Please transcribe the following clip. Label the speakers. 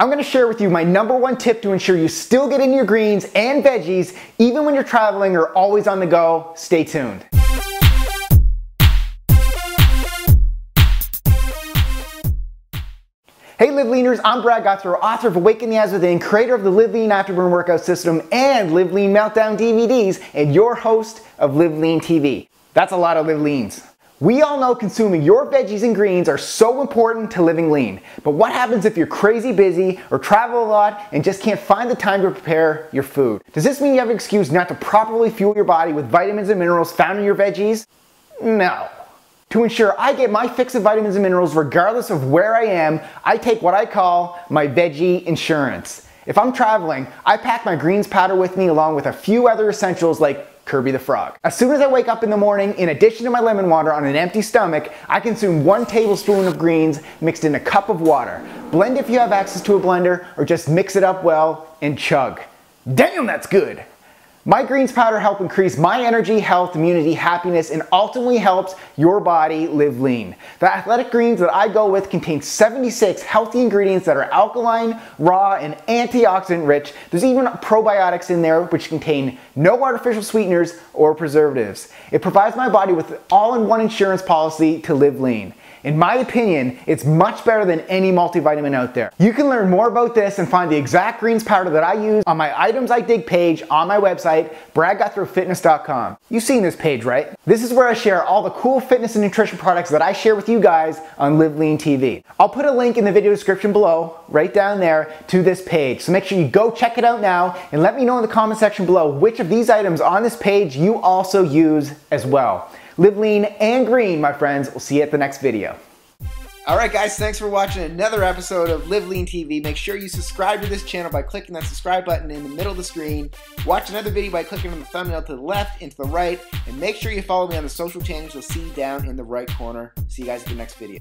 Speaker 1: I'm gonna share with you my number one tip to ensure you still get in your greens and veggies even when you're traveling or always on the go. Stay tuned. Hey Live Leaners, I'm Brad Gouthro, author of Awaken the Abs Within, creator of the Live Lean Afterburn Workout System and Live Lean Meltdown DVDs, and your host of Live Lean TV. That's a lot of Live Leans. We all know consuming your veggies and greens are so important to living lean. But what happens if you're crazy busy or travel a lot and just can't find the time to prepare your food? Does this mean you have an excuse not to properly fuel your body with vitamins and minerals found in your veggies? No. To ensure I get my fix of vitamins and minerals regardless of where I am, I take what I call my veggie insurance. If I'm traveling, I pack my greens powder with me along with a few other essentials like Kirby the Frog. As soon as I wake up in the morning, in addition to my lemon water on an empty stomach, I consume one tablespoon of greens mixed in a cup of water. Blend if you have access to a blender or just mix it up well and chug. Damn, that's good! My greens powder help increase my energy, health, immunity, happiness, and ultimately helps your body live lean. The athletic greens that I go with contain 76 healthy ingredients that are alkaline, raw, and antioxidant rich. There's even probiotics in there which contain no artificial sweeteners or preservatives. It provides my body with all-in-one insurance policy to live lean. In my opinion, it's much better than any multivitamin out there. You can learn more about this and find the exact greens powder that I use on my items I dig page on my website, bradgouthrofitness.com. You've seen this page, right? This is where I share all the cool fitness and nutrition products that I share with you guys on Live Lean TV. I'll put a link in the video description below, right down there, to this page. So make sure you go check it out now and let me know in the comment section below which of these items on this page you also use as well. Live lean and green, my friends. We'll see you at the next video. All right, guys, thanks for watching another episode of Live Lean TV. Make sure you subscribe to this channel by clicking that subscribe button in the middle of the screen. Watch another video by clicking on the thumbnail to the left and to the right. And make sure you follow me on the social channels you'll see down in the right corner. See you guys at the next video.